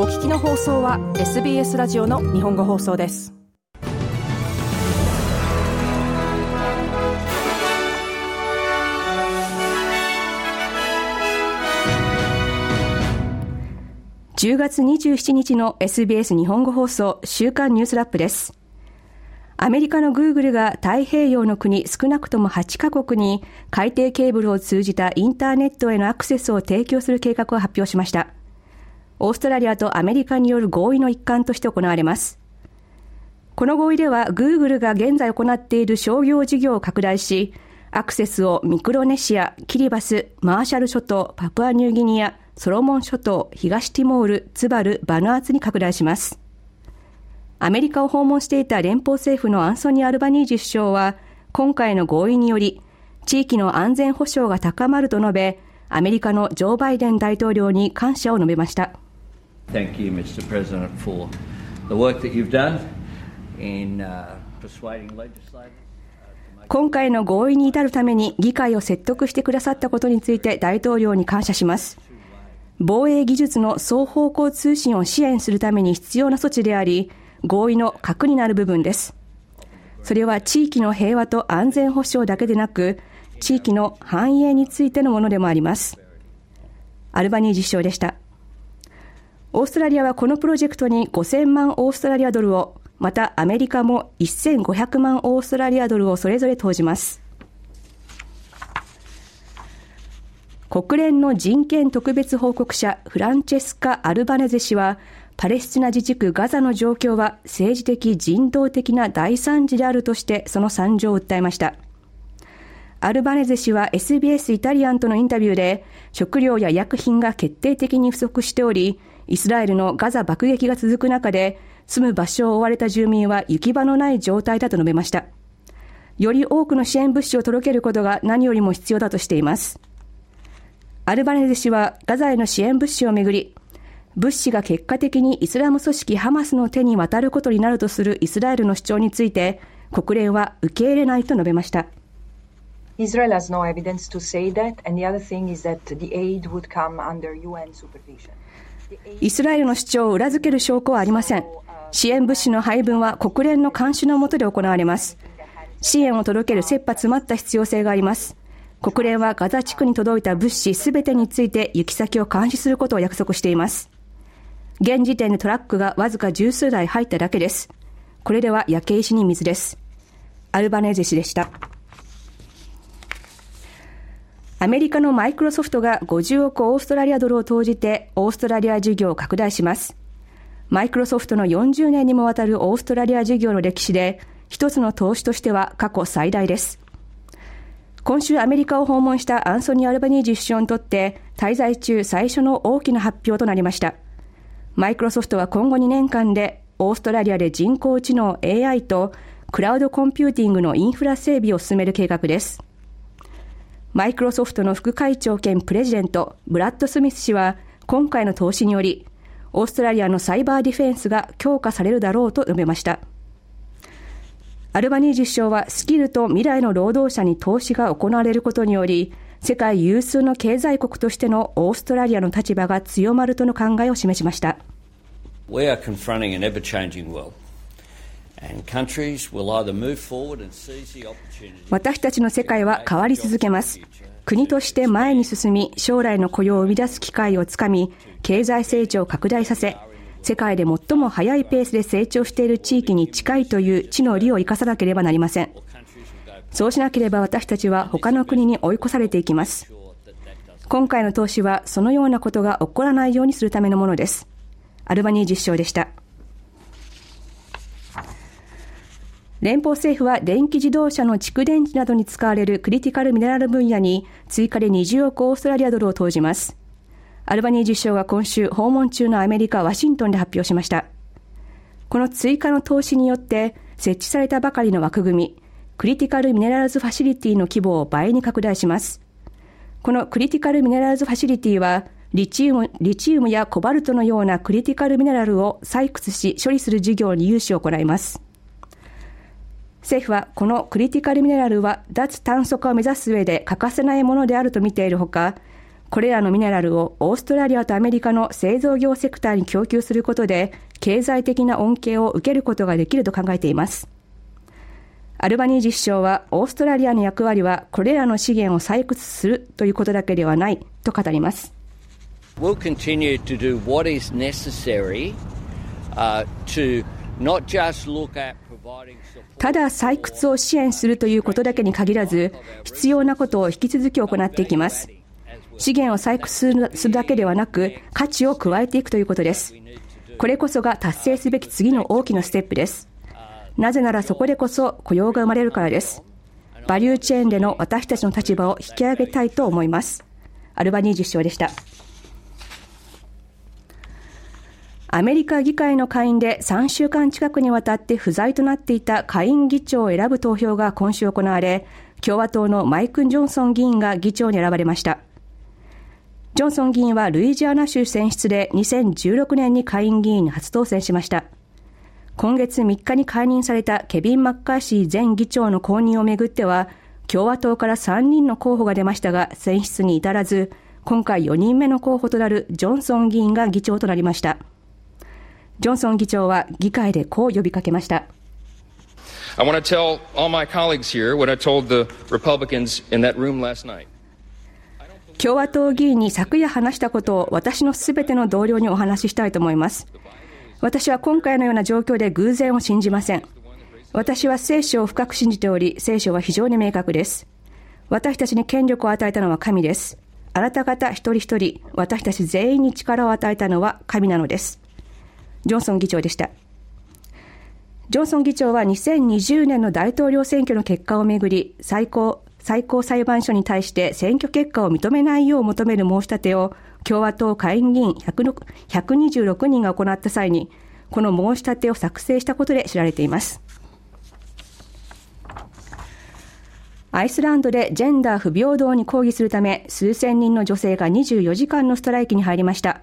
お聞きの放送は SBS ラジオの日本語放送です10月27日の SBS 日本語放送週刊ニュースラップですアメリカのグーグルが太平洋の国少なくとも8カ国に海底ケーブルを通じたインターネットへのアクセスを提供する計画を発表しました。オーストラリアとアメリカによる合意の一環として行われます。この合意では、グーグルが現在行っている商業事業を拡大し、アクセスをミクロネシア、キリバス、マーシャル諸島、パプアニューギニア、ソロモン諸島、東ティモール、ツバル、バヌアツに拡大します。アメリカを訪問していた連邦政府のアンソニー・アルバニージ首相は、今回の合意により、地域の安全保障が高まると述べ、アメリカのジョー・バイデン大統領に感謝を述べました。Thank you, Mr. President, for the work that you've done in persuading legislators. 今回の合意に至るために議会を説得してくださったことについて大統領に感謝します。防衛技術の双方向通信を支援するために必要な措置であり、合意の核になる部分です。それは地域の平和と安全保障だけでなく、地域の繁栄についてのものでもあります。アルバニー実証でした。オーストラリアはこのプロジェクトに5000万オーストラリアドルを、またアメリカも1500万オーストラリアドルをそれぞれ投じます。国連の人権特別報告者フランチェスカ・アルバネゼ氏は、パレスチナ自治区ガザの状況は政治的人道的な大惨事であるとしてその惨状を訴えました。アルバネゼ氏は SBS イタリアンとのインタビューで食料や薬品が決定的に不足しており、イスラエルのガザ爆撃が続く中で、住む場所を追われた住民は行き場のない状態だと述べました。より多くの支援物資を届けることが何よりも必要だとしています。アルバネゼ氏はガザへの支援物資をめぐり、物資が結果的にイスラム組織ハマスの手に渡ることになるとするイスラエルの主張について、国連は受け入れないと述べました。Israel has no evidence to say that, and the other thing is that the aid would come under UN supervision. イスラエルの主張を裏付ける証拠はありません。支援物資の配分は国連の監視の下で行われます。支援を届ける切羽詰まった必要性があります。国連はガザ地区に届いた物資すべてについて行き先を監視することを約束しています。現時点でトラックがわずか十数台入っただけです。これでは焼け石に水です。アルバネーゼ氏でした。アメリカのマイクロソフトが50億オーストラリアドルを投じてオーストラリア事業を拡大します。マイクロソフトの40年にもわたるオーストラリア事業の歴史で、一つの投資としては過去最大です。今週アメリカを訪問したアンソニー・アルバニージ首相にとって滞在中最初の大きな発表となりました。マイクロソフトは今後2年間でオーストラリアで人工知能 AI とクラウドコンピューティングのインフラ整備を進める計画です。マイクロソフトの副会長兼プレジデント、ブラッド・スミス氏は、今回の投資により、オーストラリアのサイバーディフェンスが強化されるだろうと述べました。アルバニージ首相はスキルと未来の労働者に投資が行われることにより、世界有数の経済国としてのオーストラリアの立場が強まるとの考えを示しました。We are confronting an ever-changing world. 私たちの世界は変わり続けます。国として前に進み、将来の雇用を生み出す機会をつかみ、経済成長を拡大させ、世界で最も速いペースで成長している地域に近いという地の利を生かさなければなりません。そうしなければ私たちは他の国に追い越されていきます。今回の投資はそのようなことが起こらないようにするためのものです。アルバニー実証でした。連邦政府は電気自動車の蓄電池などに使われるクリティカルミネラル分野に追加で20億オーストラリアドルを投じます。アルバニー実証が今週訪問中のアメリカ・ワシントンで発表しました。この追加の投資によって設置されたばかりの枠組み、クリティカルミネラルズファシリティの規模を倍に拡大します。このクリティカルミネラルズファシリティは、リチウムリチウムやコバルトのようなクリティカルミネラルを採掘し処理する事業に融資を行います。政府はこのクリティカルミネラルは脱炭素化を目指す上で欠かせないものであると見ているほか、これらのミネラルをオーストラリアとアメリカの製造業セクターに供給することで、経済的な恩恵を受けることができると考えています。アルバニージ首相は、オーストラリアの役割はこれらの資源を採掘するということだけではないと語ります。We'll continue to do what is necessary、uh, to not just look at ただ採掘を支援するということだけに限らず、必要なことを引き続き行っていきます。資源を採掘するだけではなく、価値を加えていくということです。これこそが達成すべき次の大きなステップです。なぜならそこでこそ雇用が生まれるからです。バリューチェーンでの私たちの立場を引き上げたいと思います。アルバニージ首相でした。アメリカ議会の下院で3週間近くにわたって不在となっていた下院議長を選ぶ投票が今週行われ、共和党のマイク・ジョンソン議員が議長に選ばれました。ジョンソン議員はルイジアナ州選出で2016年に下院議員に初当選しました。今月3日に解任されたケビン・マッカーシー前議長の後任をめぐっては、共和党から3人の候補が出ましたが、選出に至らず、今回4人目の候補となるジョンソン議員が議長となりました。ジョンソン議長は議会でこう呼びかけました。I want to tell all my colleagues here what I told the Republicans in that room last night. 共和党議員に昨夜話したことを私のすべての同僚にお話ししたいと思います。私は今回のような状況で偶然を信じません。私は聖書を深く信じており、聖書は非常に明確です。私たちに権力を与えたのは神です。あなた方一人一人、私たち全員に力を与えたのは神なのです。ジョンソン議長でした。ジョンソン議長は2020年の大統領選挙の結果をめぐり、最高、最高裁判所に対して選挙結果を認めないよう求める申し立てを共和党下院議員126人が行った際に、この申し立てを作成したことで知られています。アイスランドでジェンダー不平等に抗議するため、数千人の女性が24時間のストライキに入りました。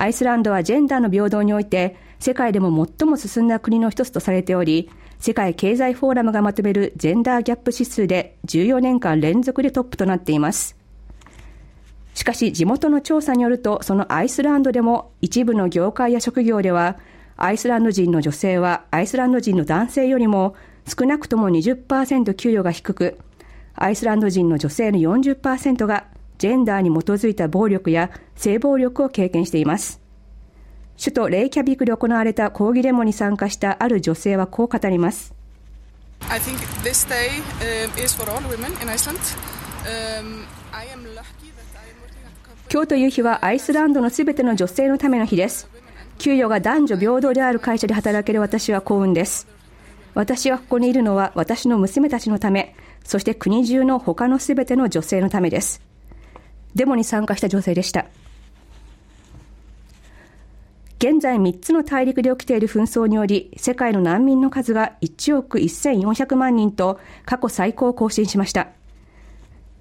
アイスランドはジェンダーの平等において、世界でも最も進んだ国の一つとされており、世界経済フォーラムがまとめるジェンダーギャップ指数で14年間連続でトップとなっています。しかし地元の調査によると、そのアイスランドでも一部の業界や職業では、アイスランド人の女性はアイスランド人の男性よりも少なくとも20%給与が低く、アイスランド人の女性の40%がジェンダーに基づいた暴力や性暴力を経験しています。首都レイキャビクで行われた抗議デモに参加したある女性はこう語ります。今日という日はアイスランドのすべての女性のための日です。給与が男女平等である会社で働ける私は幸運です。私がここにいるのは私の娘たちのため、そして国中の他のすべての女性のためです。デモに参加した女性でした。現在3つの大陸で起きている紛争により、世界の難民の数が1億1400万人と過去最高を更新しました。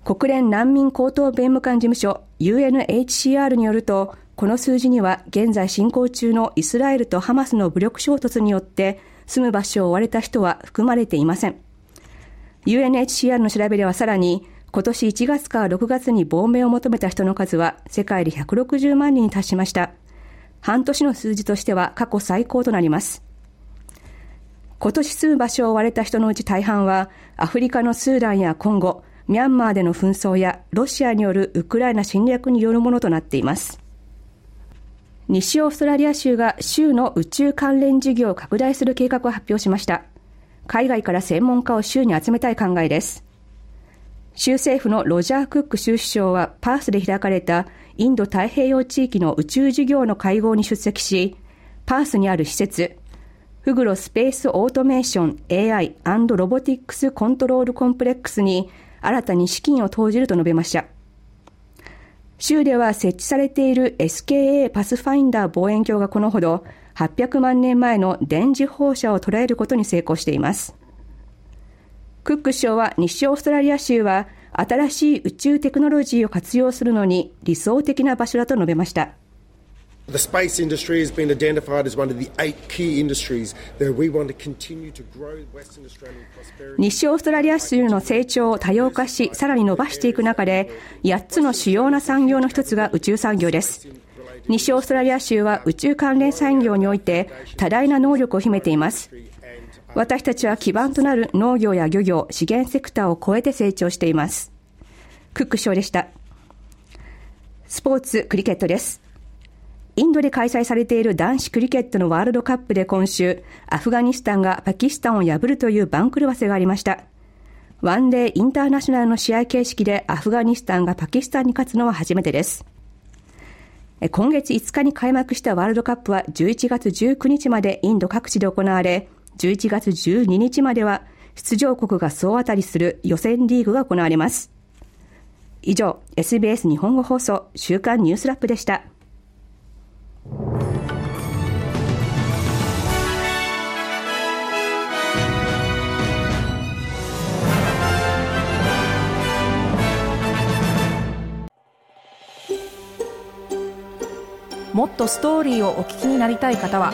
国連難民高等弁務官事務所 UNHCR によると、この数字には現在進行中のイスラエルとハマスの武力衝突によって住む場所を追われた人は含まれていません。UNHCR の調べではさらに今年1月から6月に亡命を求めた人の数は世界で160万人に達しました。半年の数字としては過去最高となります。今年住む場所を追われた人のうち大半は、アフリカのスーダンやコンゴ、ミャンマーでの紛争やロシアによるウクライナ侵略によるものとなっています。西オーストラリア州が州の宇宙関連事業を拡大する計画を発表しました。海外から専門家を州に集めたい考えです。州政府のロジャー・クック州首相はパースで開かれたインド太平洋地域の宇宙事業の会合に出席し、パースにある施設、フグロスペースオートメーション AI& ロボティックスコントロールコンプレックスに新たに資金を投じると述べました。州では設置されている SKA パスファインダー望遠鏡がこのほど800万年前の電磁放射を捉えることに成功しています。クック首相は西オーストラリア州は新しい宇宙テクノロジーを活用するのに理想的な場所だと述べました。西オーストラリア州の成長を多様化し、さらに伸ばしていく中で、8つの主要な産業の一つが宇宙産業です。西オーストラリア州は宇宙関連産業において多大な能力を秘めています。私たちは基盤となる農業や漁業、資源セクターを超えて成長しています。クック賞でした。スポーツクリケットです。インドで開催されている男子クリケットのワールドカップで今週、アフガニスタンがパキスタンを破るという番狂わせがありました。ワンデーインターナショナルの試合形式でアフガニスタンがパキスタンに勝つのは初めてです。今月5日に開幕したワールドカップは11月19日までインド各地で行われ、11月12日までは出場国が総当たりする予選リーグが行われます。以上、SBS 日本語放送週刊ニュースラップでした。もっとストーリーをお聞きになりたい方は